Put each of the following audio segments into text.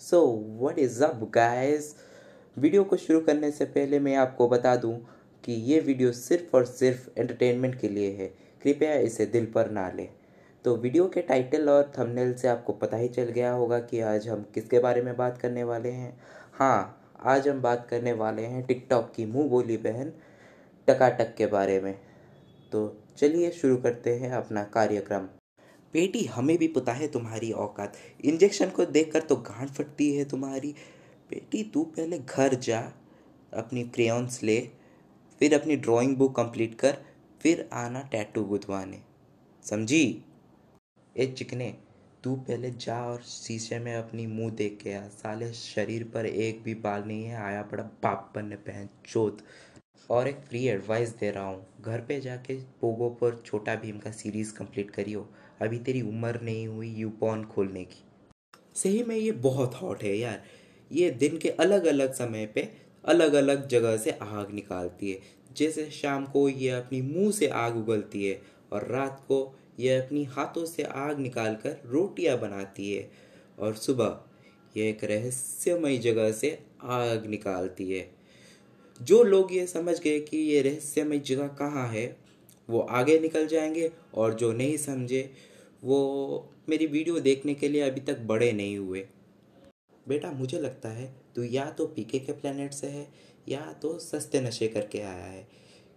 So what is up guys video को शुरू करने से पहले मैं आपको बता दूँ कि ये वीडियो सिर्फ़ और सिर्फ़ एंटरटेनमेंट के लिए है। कृपया इसे दिल पर ना लें। तो वीडियो के टाइटल और थंबनेल से आपको पता ही चल गया होगा कि आज हम किसके बारे में बात करने वाले हैं। हाँ आज हम बात करने वाले हैं टिकटॉक की मुँह बोली बहन टकाटक के बारे में। तो चलिए शुरू करते हैं अपना कार्यक्रम। बेटी हमें भी पता है तुम्हारी औकात। इंजेक्शन को देखकर तो गांड फटती है तुम्हारी। बेटी, तू पहले घर जा, अपनी क्रेयॉन्स ले, फिर अपनी ड्राइंग बुक कंप्लीट कर, फिर आना टैटू गुदवाने समझी? ए चिकने, तू पहले जा और शीशे में अपनी मुँह देख के आ। साले शरीर पर एक भी बाल नहीं है, आया पड़ा बाप बनने पहन चोत। और एक फ्री एडवाइस दे रहा हूँ। घर पे जाके पोगो पर छोटा भीम का सीरीज़ कंप्लीट करियो। अभी तेरी उम्र नहीं हुई यूपॉन खोलने की। सही में ये बहुत हॉट है यार। ये दिन के अलग अलग समय पे अलग अलग जगह से आग निकालती है। जैसे शाम को ये अपनी मुँह से आग उगलती है और रात को ये अपनी हाथों से आग निकाल कर रोटियाँ बनाती है। और सुबह ये एक रहस्यमय जगह से आग निकालती है। जो लोग ये समझ गए कि ये रहस्यमय जगह कहाँ है, वो आगे निकल जाएँगे और जो नहीं समझे, वो मेरी वीडियो देखने के लिए अभी तक बड़े नहीं हुए। बेटा, मुझे लगता है तू या तो पीके के प्लेनेट से है, या तो सस्ते नशे करके आया है,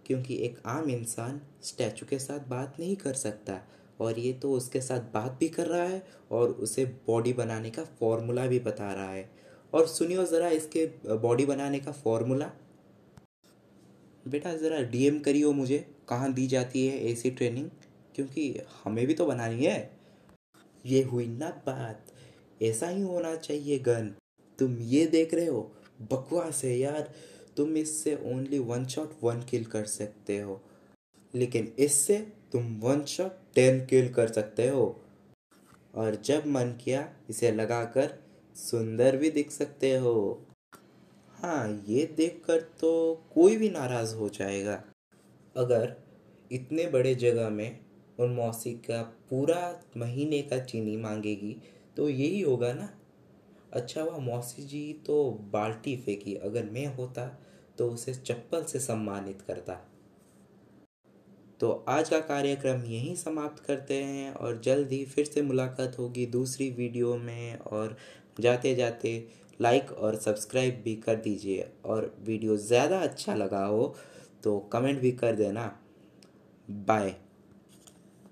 क्योंकि एक आम इंसान स्टैचू के साथ बात नहीं कर सकता और ये तो उसके साथ बात भी कर रहा है और उसे बॉडी बनाने का फॉर्मूला भी बता रहा है। और सुनियो ज़रा इसके बॉडी बनाने का फॉर्मूला बेटा, ज़रा डीएम करियो मुझे, कहाँ दी जाती है ऐसी ट्रेनिंग क्योंकि हमें भी तो बनानी है। ये हुई ना बात। ऐसा ही होना चाहिए, गन। तुम ये देख रहे हो? बकवास है यार। तुम इससे only one shot one kill कर सकते हो। लेकिन इससे तुम वन शॉट टेन किल कर सकते हो। और जब मन किया, इसे लगाकर सुंदर भी दिख सकते हो। हाँ ये देखकर तो कोई भी नाराज़ हो जाएगा। अगर इतने बड़े जगह में उन मौसी का पूरा महीने का चीनी मांगेगी तो यही होगा ना। अच्छा वह मौसी जी तो बाल्टी फेंकी, अगर मैं होता तो उसे चप्पल से सम्मानित करता। तो आज का कार्यक्रम यहीं समाप्त करते हैं और जल्द ही फिर से मुलाकात होगी दूसरी वीडियो में और जाते जाते लाइक और सब्सक्राइब भी कर दीजिए और वीडियो ज़्यादा अच्छा लगा हो तो कमेंट भी कर देना। बाय।